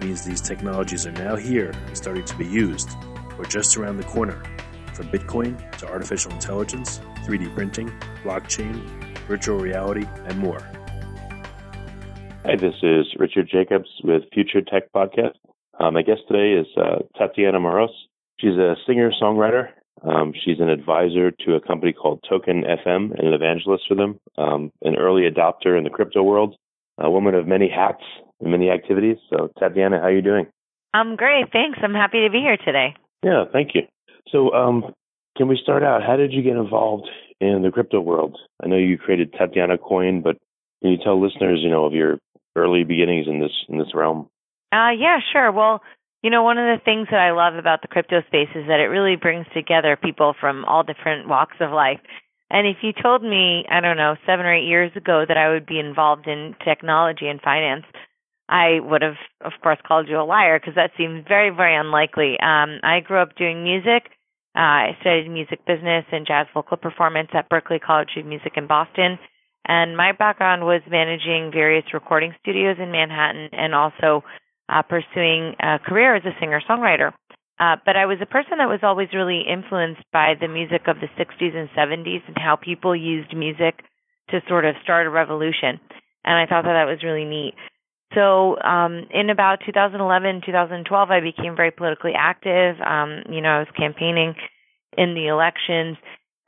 means these technologies are now here and starting to be used, or just around the corner, from Bitcoin to artificial intelligence, 3D printing, blockchain, virtual reality, and more. Hi, this is Richard Jacobs with Future Tech Podcast. Um, my guest today is uh, Tatiana Moroz. She's a singer songwriter. Um, she's an advisor to a company called Token FM and an evangelist for them, um, an early adopter in the crypto world, a woman of many hats and many activities. So, Tatiana, how are you doing? I'm great. Thanks. I'm happy to be here today. Yeah, thank you. So, um, can we start out? How did you get involved in the crypto world? I know you created Tatiana Coin, but can you tell listeners, you know, of your early beginnings in this in this realm? Uh, yeah, sure. Well, you know, one of the things that I love about the crypto space is that it really brings together people from all different walks of life. And if you told me, I don't know, seven or eight years ago that I would be involved in technology and finance, I would have, of course, called you a liar because that seems very, very unlikely. Um, I grew up doing music. Uh, I studied music business and jazz vocal performance at Berklee College of Music in Boston. And my background was managing various recording studios in Manhattan and also uh, pursuing a career as a singer songwriter. Uh, but I was a person that was always really influenced by the music of the 60s and 70s and how people used music to sort of start a revolution. And I thought that that was really neat. So, um, in about 2011, 2012, I became very politically active. Um, you know, I was campaigning in the elections.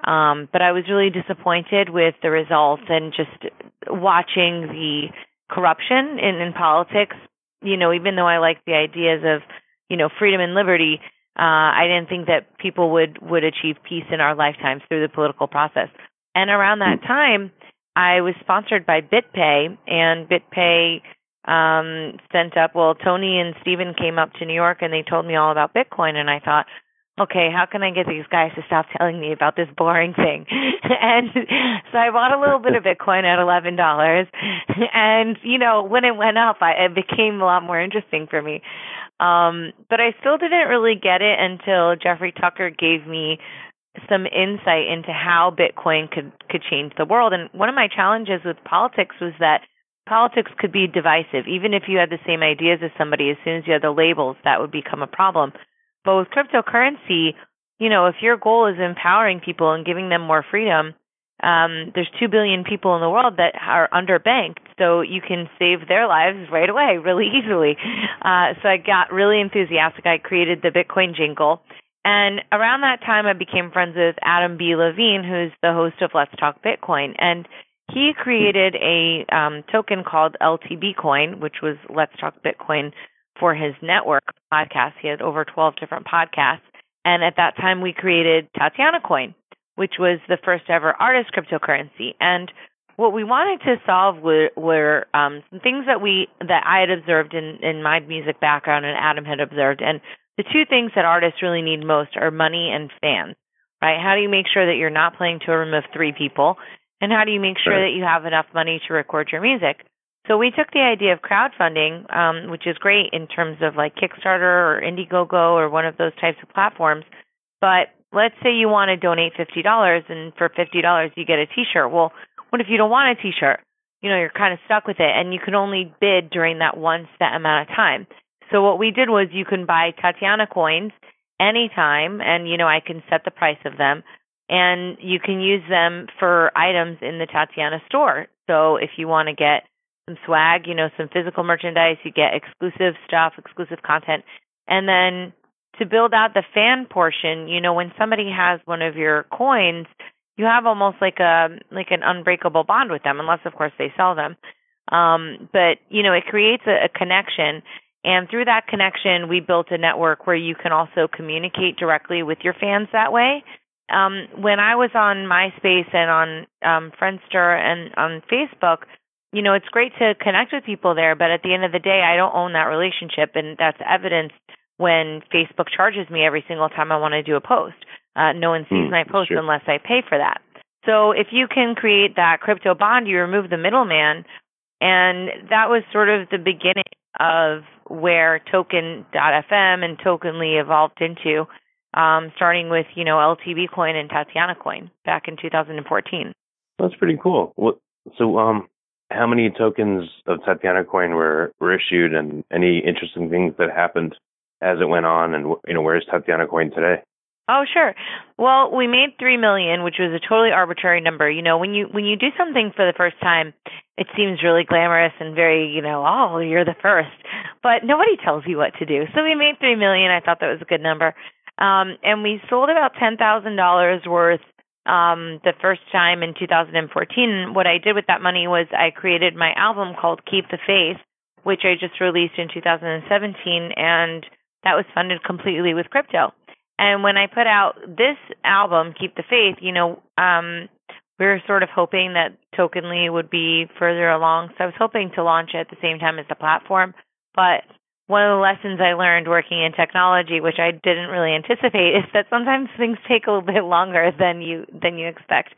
Um, but I was really disappointed with the results and just watching the corruption in, in politics you know, even though I like the ideas of, you know, freedom and liberty, uh, I didn't think that people would would achieve peace in our lifetimes through the political process. And around that time, I was sponsored by BitPay, and BitPay um, sent up. Well, Tony and Stephen came up to New York, and they told me all about Bitcoin, and I thought, okay, how can I get these guys to stop telling me about this boring thing? and so I bought a little bit of Bitcoin at eleven dollars, and you know when it went up, I, it became a lot more interesting for me. Um, but I still didn't really get it until Jeffrey Tucker gave me some insight into how Bitcoin could could change the world. And one of my challenges with politics was that politics could be divisive. Even if you had the same ideas as somebody, as soon as you had the labels, that would become a problem. But with cryptocurrency, you know, if your goal is empowering people and giving them more freedom, um, there's two billion people in the world that are underbanked, so you can save their lives right away, really easily. Uh, so I got really enthusiastic. I created the Bitcoin Jingle, and around that time, I became friends with Adam B. Levine, who's the host of Let's Talk Bitcoin, and he created a um, token called LTB Coin, which was Let's Talk Bitcoin for his network podcast. He had over 12 different podcasts. And at that time, we created Tatiana Coin, which was the first ever artist cryptocurrency. And what we wanted to solve were, were um, some things that we that I had observed in, in my music background and Adam had observed. And the two things that artists really need most are money and fans. Right? How do you make sure that you're not playing to a room of three people? And how do you make sure that you have enough money to record your music? So we took the idea of crowdfunding, um, which is great in terms of like Kickstarter or Indiegogo or one of those types of platforms. But let's say you want to donate fifty dollars, and for fifty dollars you get a T-shirt. Well, what if you don't want a T-shirt? You know, you're kind of stuck with it, and you can only bid during that one set amount of time. So what we did was you can buy Tatiana coins anytime, and you know I can set the price of them, and you can use them for items in the Tatiana store. So if you want to get some swag, you know, some physical merchandise. You get exclusive stuff, exclusive content. And then to build out the fan portion, you know, when somebody has one of your coins, you have almost like a like an unbreakable bond with them, unless of course they sell them. Um, but you know, it creates a, a connection, and through that connection, we built a network where you can also communicate directly with your fans that way. Um, when I was on MySpace and on um, Friendster and on Facebook, you know, it's great to connect with people there, but at the end of the day, I don't own that relationship, and that's evidenced when Facebook charges me every single time I want to do a post. Uh, no one sees Mm, my post sure. unless I pay for that. So if you can create that crypto bond, you remove the middleman, and that was sort of the beginning of where Token.fm and Tokenly evolved into, um, starting with you know LTB coin and Tatiana coin back in 2014. That's pretty cool. So, um, how many tokens of Tatiana coin were, were issued and any interesting things that happened as it went on and, you know, where's Tatiana coin today? Oh, sure. Well, we made three million, which was a totally arbitrary number. You know, when you when you do something for the first time, it seems really glamorous and very, you know, oh, you're the first. But nobody tells you what to do. So we made three million. I thought that was a good number. Um, and we sold about ten thousand dollars worth um, the first time in 2014. What I did with that money was I created my album called Keep the Faith, which I just released in 2017, and that was funded completely with crypto. And when I put out this album, Keep the Faith, you know, um, we were sort of hoping that Tokenly would be further along. So I was hoping to launch it at the same time as the platform. But one of the lessons I learned working in technology, which I didn't really anticipate, is that sometimes things take a little bit longer than you than you expect.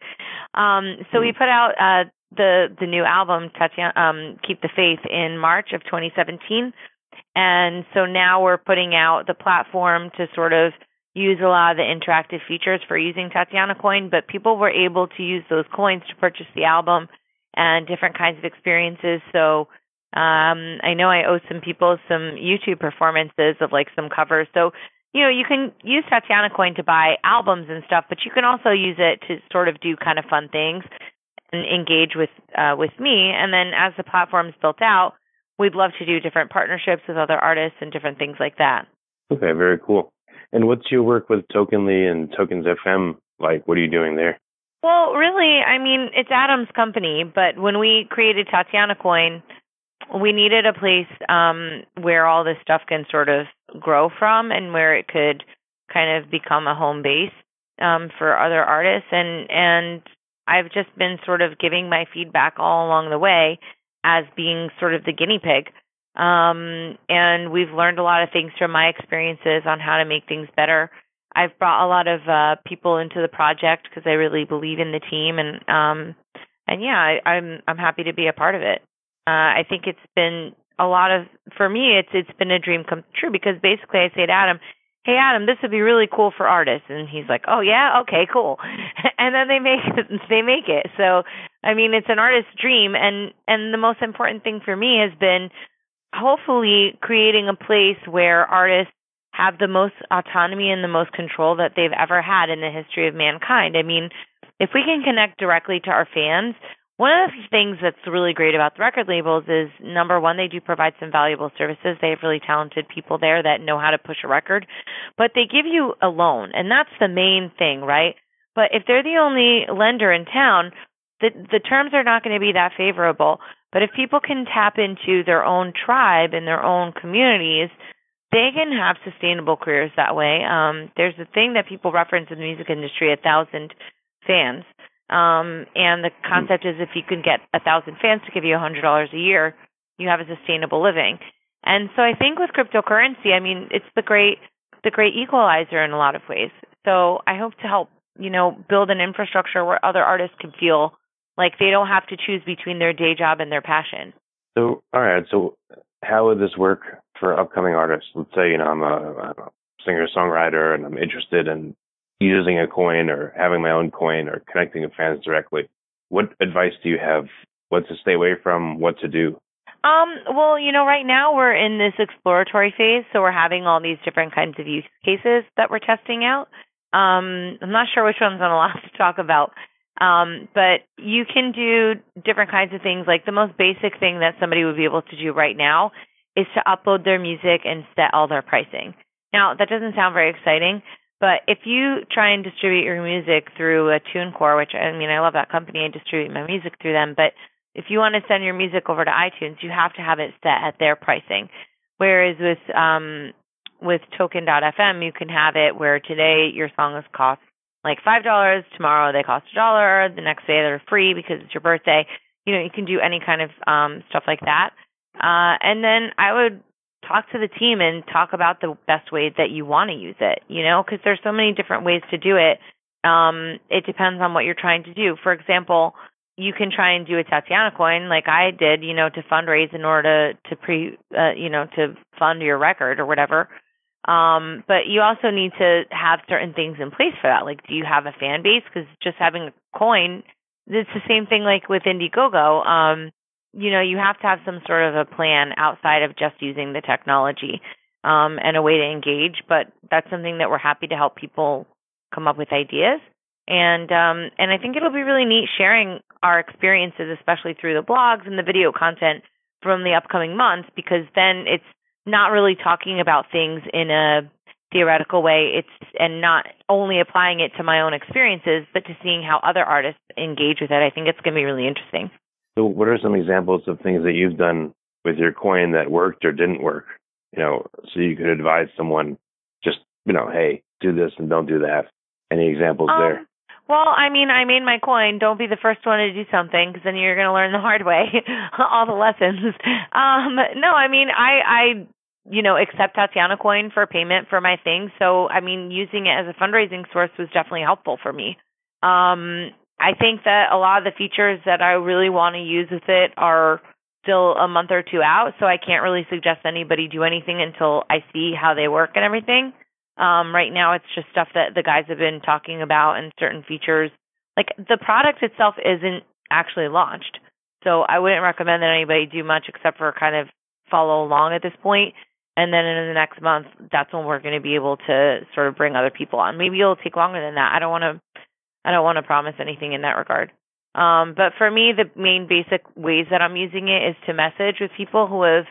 Um, so we put out uh, the the new album, Tatiana, um, Keep the Faith, in March of 2017, and so now we're putting out the platform to sort of use a lot of the interactive features for using Tatiana Coin, but people were able to use those coins to purchase the album and different kinds of experiences. So um, I know I owe some people some YouTube performances of like some covers. So you know you can use Tatiana Coin to buy albums and stuff, but you can also use it to sort of do kind of fun things and engage with uh, with me. And then as the platform's built out, we'd love to do different partnerships with other artists and different things like that. Okay, very cool. And what's your work with Tokenly and Tokens FM like? What are you doing there? Well, really, I mean, it's Adam's company, but when we created Tatiana Coin, we needed a place um, where all this stuff can sort of grow from and where it could kind of become a home base um, for other artists. And and I've just been sort of giving my feedback all along the way as being sort of the guinea pig. Um, and we've learned a lot of things from my experiences on how to make things better. I've brought a lot of uh, people into the project because I really believe in the team, and um, and yeah, I, I'm I'm happy to be a part of it. Uh, I think it's been a lot of for me. It's it's been a dream come true because basically I say to Adam, "Hey Adam, this would be really cool for artists," and he's like, "Oh yeah, okay, cool," and then they make it, they make it. So I mean, it's an artist's dream, and and the most important thing for me has been hopefully creating a place where artists have the most autonomy and the most control that they've ever had in the history of mankind. I mean, if we can connect directly to our fans, one of the things that's really great about the record labels is number one, they do provide some valuable services. They have really talented people there that know how to push a record, but they give you a loan, and that's the main thing, right? But if they're the only lender in town, the the terms are not going to be that favorable. But if people can tap into their own tribe and their own communities, they can have sustainable careers that way. Um, there's a thing that people reference in the music industry, a thousand fans. Um, and the concept is if you can get a thousand fans to give you a hundred dollars a year, you have a sustainable living. And so I think with cryptocurrency, I mean, it's the great the great equalizer in a lot of ways. So I hope to help, you know, build an infrastructure where other artists can feel like they don't have to choose between their day job and their passion. So, all right. So, how would this work for upcoming artists? Let's say, you know, I'm a, I'm a singer songwriter and I'm interested in using a coin or having my own coin or connecting with fans directly. What advice do you have? What to stay away from? What to do? Um, well, you know, right now we're in this exploratory phase, so we're having all these different kinds of use cases that we're testing out. Um, I'm not sure which ones I'm allowed to talk about. Um, but you can do different kinds of things. Like the most basic thing that somebody would be able to do right now is to upload their music and set all their pricing. Now, that doesn't sound very exciting, but if you try and distribute your music through a TuneCore, which I mean, I love that company, I distribute my music through them, but if you want to send your music over to iTunes, you have to have it set at their pricing. Whereas with um with token.fm, you can have it where today your song is cost like five dollars, tomorrow they cost a dollar, the next day they're free because it's your birthday. You know, you can do any kind of um stuff like that. Uh and then I would talk to the team and talk about the best way that you want to use it, you know, because there's so many different ways to do it. Um, it depends on what you're trying to do. For example, you can try and do a Tatiana coin like I did, you know, to fundraise in order to, to pre, uh, you know, to fund your record or whatever. Um, but you also need to have certain things in place for that. Like, do you have a fan base? Because just having a coin, it's the same thing like with Indiegogo. Um, you know, you have to have some sort of a plan outside of just using the technology um, and a way to engage. But that's something that we're happy to help people come up with ideas. And um, and I think it'll be really neat sharing our experiences, especially through the blogs and the video content from the upcoming months, because then it's not really talking about things in a theoretical way. It's and not only applying it to my own experiences, but to seeing how other artists engage with it. I think it's going to be really interesting. So, what are some examples of things that you've done with your coin that worked or didn't work? You know, so you could advise someone just, you know, hey, do this and don't do that. Any examples um, there? Well, I mean, I made my coin. Don't be the first one to do something because then you're going to learn the hard way, all the lessons. Um, no, I mean, I, I, you know, accept Tatiana coin for payment for my things. So, I mean, using it as a fundraising source was definitely helpful for me. Um, I think that a lot of the features that I really want to use with it are still a month or two out, so I can't really suggest anybody do anything until I see how they work and everything. Um, right now, it's just stuff that the guys have been talking about and certain features. Like the product itself isn't actually launched, so I wouldn't recommend that anybody do much except for kind of follow along at this point. And then in the next month, that's when we're going to be able to sort of bring other people on. Maybe it'll take longer than that. I don't want to I don't want to promise anything in that regard. Um, but for me, the main basic ways that I'm using it is to message with people who have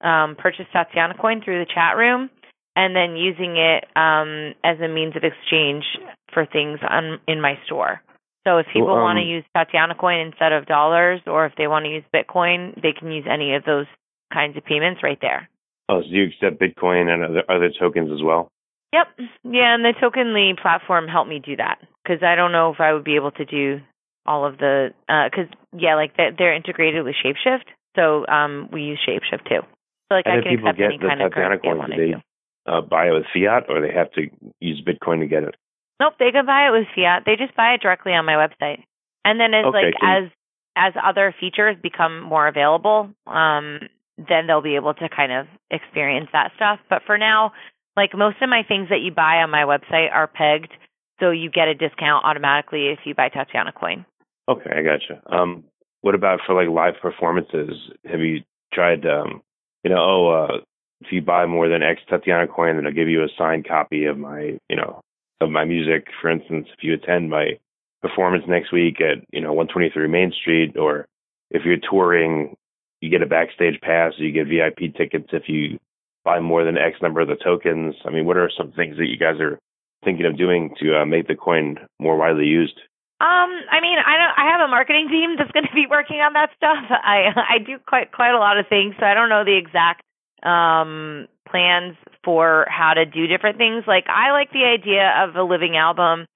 um, purchased Tatiana Coin through the chat room, and then using it um, as a means of exchange for things on in my store. So if people well, um, want to use Tatiana Coin instead of dollars, or if they want to use Bitcoin, they can use any of those kinds of payments right there. Oh, so you accept Bitcoin and other other tokens as well? Yep. Yeah, and the Tokenly platform helped me do that because I don't know if I would be able to do all of the because uh, yeah, like they're, they're integrated with Shapeshift, so um we use Shapeshift too. So like and I can accept any kind of currency I want to Uh, buy it with fiat, or they have to use Bitcoin to get it. Nope, they can buy it with fiat. They just buy it directly on my website, and then as okay, like as as other features become more available, um, then they'll be able to kind of experience that stuff. But for now, like most of my things that you buy on my website are pegged, so you get a discount automatically if you buy Tatiana coin. Okay, I gotcha. Um, what about for like live performances? Have you tried, um, you know, oh, uh, if you buy more than X Tatiana coin, then I'll give you a signed copy of my, you know, of my music. For instance, if you attend my performance next week at, you know, 123 Main Street, or if you're touring, you get a backstage pass, you get VIP tickets if you buy more than X number of the tokens? I mean, what are some things that you guys are thinking of doing to uh, make the coin more widely used? Um, I mean, I don't. I have a marketing team that's going to be working on that stuff. I I do quite quite a lot of things, so I don't know the exact um plans for how to do different things. Like I like the idea of a living album.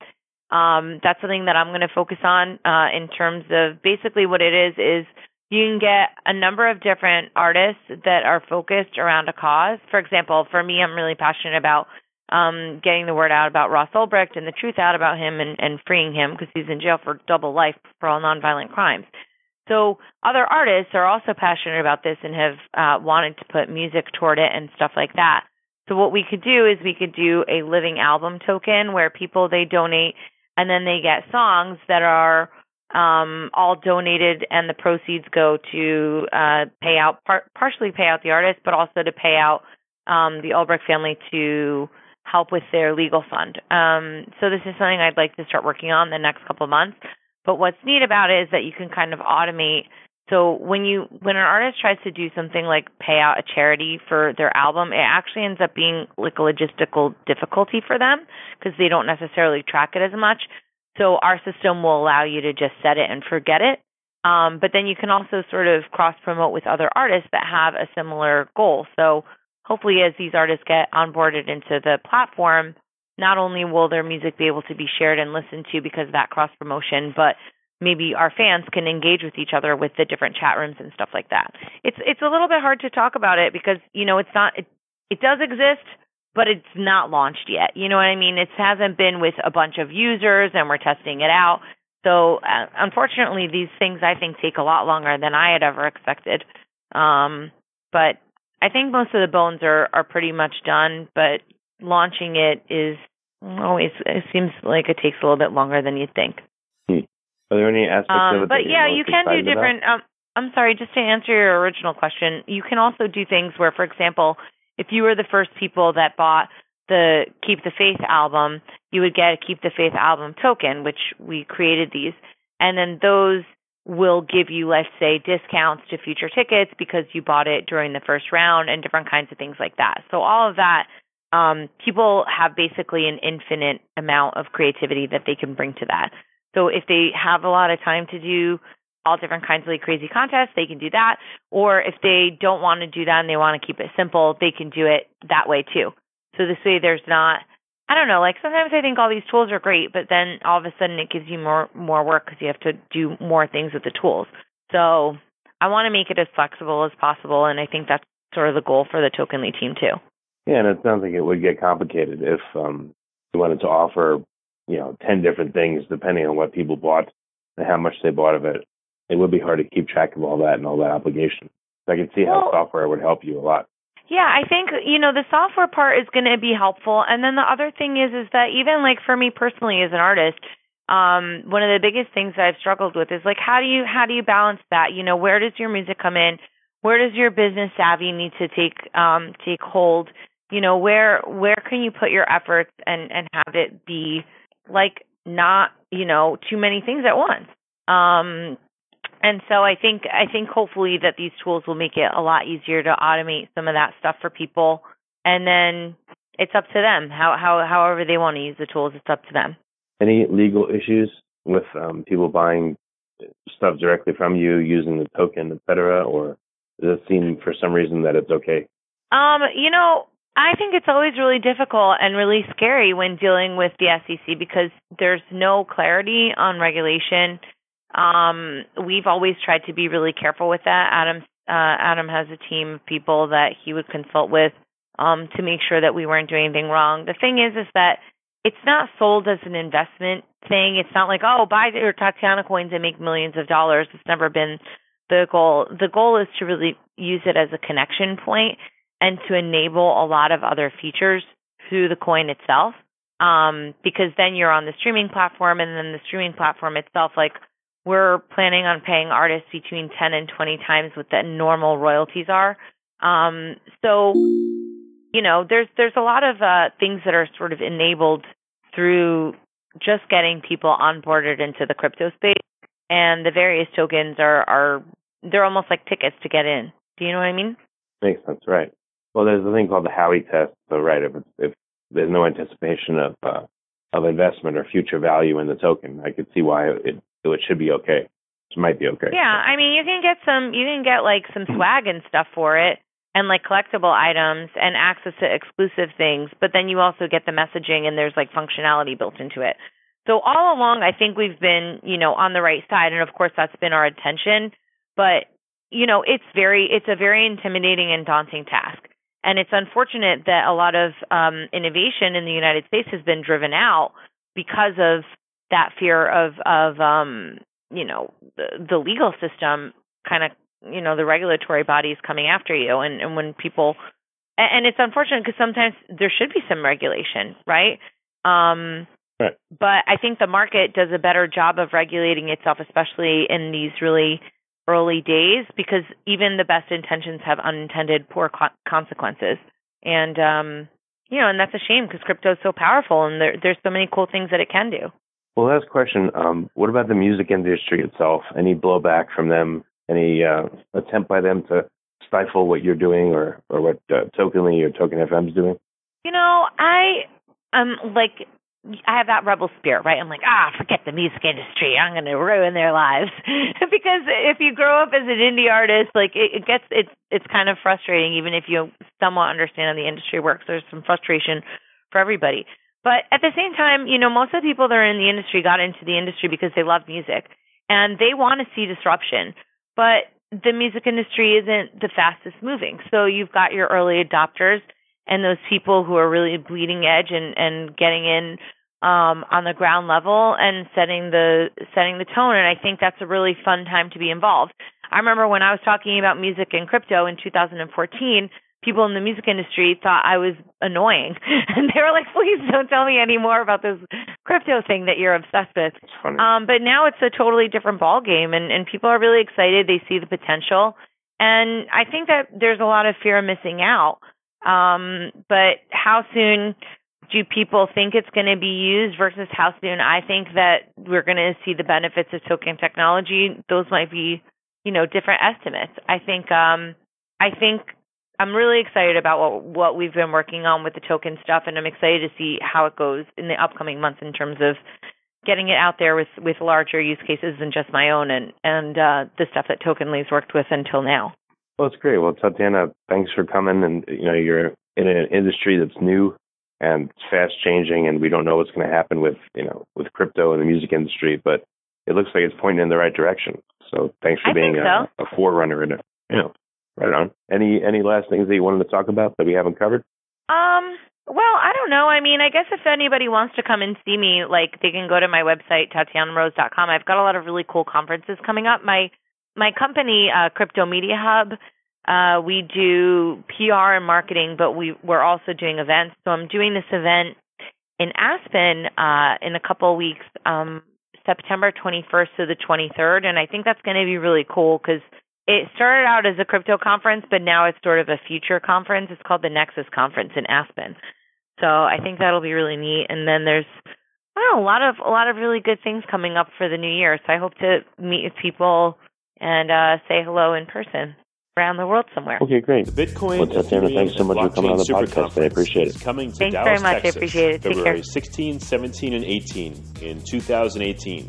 Um, that's something that I'm going to focus on uh, in terms of basically what it is is you can get a number of different artists that are focused around a cause. For example, for me, I'm really passionate about um, getting the word out about Ross Ulbricht and the truth out about him and, and freeing him because he's in jail for double life for all nonviolent crimes. So other artists are also passionate about this and have uh, wanted to put music toward it and stuff like that. So what we could do is we could do a living album token where people they donate and then they get songs that are um, all donated, and the proceeds go to uh, pay out par- partially pay out the artist, but also to pay out um, the Ulbricht family to help with their legal fund. Um, so this is something I'd like to start working on the next couple of months. But what's neat about it is that you can kind of automate So when you when an artist tries to do something like pay out a charity for their album, it actually ends up being like a logistical difficulty for them because they don't necessarily track it as much. So our system will allow you to just set it and forget it. Um, but then you can also sort of cross promote with other artists that have a similar goal. So hopefully, as these artists get onboarded into the platform, not only will their music be able to be shared and listened to because of that cross promotion, but maybe our fans can engage with each other with the different chat rooms and stuff like that. It's it's a little bit hard to talk about it because you know it's not it, it does exist, but it's not launched yet. You know what I mean? It hasn't been with a bunch of users and we're testing it out. So uh, unfortunately, these things I think take a lot longer than I had ever expected. Um, but I think most of the bones are are pretty much done. But launching it is always it seems like it takes a little bit longer than you think. Hmm. Are there any aspects um, of it? But yeah, you can do different. Um, I'm sorry, just to answer your original question, you can also do things where, for example, if you were the first people that bought the Keep the Faith album, you would get a Keep the Faith album token, which we created these, and then those will give you, let's say, discounts to future tickets because you bought it during the first round and different kinds of things like that. So all of that, um, people have basically an infinite amount of creativity that they can bring to that. So if they have a lot of time to do all different kinds of like crazy contests, they can do that. Or if they don't want to do that and they want to keep it simple, they can do it that way too. So this way there's not I don't know, like sometimes I think all these tools are great, but then all of a sudden it gives you more more work because you have to do more things with the tools. So I want to make it as flexible as possible, and I think that's sort of the goal for the Tokenly team too. Yeah, and it sounds like it would get complicated if um, you wanted to offer you know, 10 different things depending on what people bought and how much they bought of it. It would be hard to keep track of all that and all that obligation. So I can see well, how software would help you a lot. Yeah, I think, you know, the software part is going to be helpful. And then the other thing is, is that even like for me personally as an artist, um, one of the biggest things that I've struggled with is like, how do you, how do you balance that? You know, where does your music come in? Where does your business savvy need to take, um, take hold? You know, where, where can you put your efforts and, and have it be, like not, you know, too many things at once. Um, and so I think I think hopefully that these tools will make it a lot easier to automate some of that stuff for people. And then it's up to them how how however they want to use the tools. It's up to them. Any legal issues with um, people buying stuff directly from you using the token, et cetera, or does it seem for some reason that it's okay? Um, you know, I think it's always really difficult and really scary when dealing with the SEC because there's no clarity on regulation. Um, we've always tried to be really careful with that. Adam uh, Adam has a team of people that he would consult with um, to make sure that we weren't doing anything wrong. The thing is, is that it's not sold as an investment thing. It's not like, oh, buy your Tatiana coins and make millions of dollars. It's never been the goal. The goal is to really use it as a connection point and to enable a lot of other features through the coin itself. Um, because then you're on the streaming platform and then the streaming platform itself, like we're planning on paying artists between 10 and 20 times what the normal royalties are. Um, so, you know, there's, there's a lot of, uh, things that are sort of enabled through just getting people onboarded into the crypto space and the various tokens are, are, they're almost like tickets to get in. Do you know what I mean? Makes sense, right. Well, there's a thing called the Howey test. So, right, if if there's no anticipation of uh, of investment or future value in the token, I could see why it it should be okay. It might be okay. Yeah, I mean, you can get some, you can get like some swag and stuff for it, and like collectible items and access to exclusive things. But then you also get the messaging, and there's like functionality built into it. So all along, I think we've been, you know, on the right side, and of course that's been our intention. But you know, it's very, it's a very intimidating and daunting task. And it's unfortunate that a lot of um, innovation in the United States has been driven out because of that fear of of um, you know the, the legal system kind of you know the regulatory bodies coming after you and and when people and it's unfortunate because sometimes there should be some regulation right um right but i think the market does a better job of regulating itself especially in these really early days because even the best intentions have unintended poor co- consequences. And um, you know, and that's a shame because crypto is so powerful and there, there's so many cool things that it can do. Well, last question. Um, what about the music industry itself? Any blowback from them? any uh, attempt by them to stifle what you're doing or or what uh, Tokenly or Token FM's doing? You know, I um like I have that rebel spirit, right? I'm like, ah, forget the music industry. I'm going to ruin their lives because if you grow up as an indie artist, like it, it gets it's it's kind of frustrating. Even if you somewhat understand how the industry works, there's some frustration for everybody. But at the same time, you know, most of the people that are in the industry got into the industry because they love music and they want to see disruption. But the music industry isn't the fastest moving. So you've got your early adopters and those people who are really bleeding edge and and getting in um on the ground level and setting the setting the tone and I think that's a really fun time to be involved. I remember when I was talking about music and crypto in 2014, people in the music industry thought I was annoying and they were like, "Please don't tell me any more about this crypto thing that you're obsessed with." Um but now it's a totally different ball game and and people are really excited, they see the potential. And I think that there's a lot of fear of missing out um, but how soon do people think it's going to be used versus how soon I think that we're going to see the benefits of token technology? Those might be, you know, different estimates. I think, um, I think I'm really excited about what what we've been working on with the token stuff, and I'm excited to see how it goes in the upcoming months in terms of getting it out there with with larger use cases than just my own and and uh, the stuff that Tokenly's worked with until now. Well, it's great. Well, Tatiana, thanks for coming. And you know, you're in an industry that's new and it's fast changing, and we don't know what's going to happen with you know with crypto and the music industry, but it looks like it's pointing in the right direction. So thanks for I being a, so. a forerunner in it. You know, right on. Any any last things that you wanted to talk about that we haven't covered? Um. Well, I don't know. I mean, I guess if anybody wants to come and see me, like they can go to my website tatianamoroz.com. I've got a lot of really cool conferences coming up. My my company, uh, Crypto Media Hub, uh, we do PR and marketing, but we we're also doing events. So I'm doing this event in Aspen uh, in a couple of weeks, um, September 21st to the 23rd, and I think that's going to be really cool because it started out as a crypto conference, but now it's sort of a future conference. It's called the Nexus Conference in Aspen. So I think that'll be really neat. And then there's I don't know, a lot of a lot of really good things coming up for the new year. So I hope to meet with people and uh, say hello in person around the world somewhere. Okay, great. The Bitcoin, well, Tatiana, thanks so much for coming on the podcast. I appreciate it. Coming to thanks Dallas, very much. Texas, I appreciate it. Take February care. 16, 17, and 18 in 2018.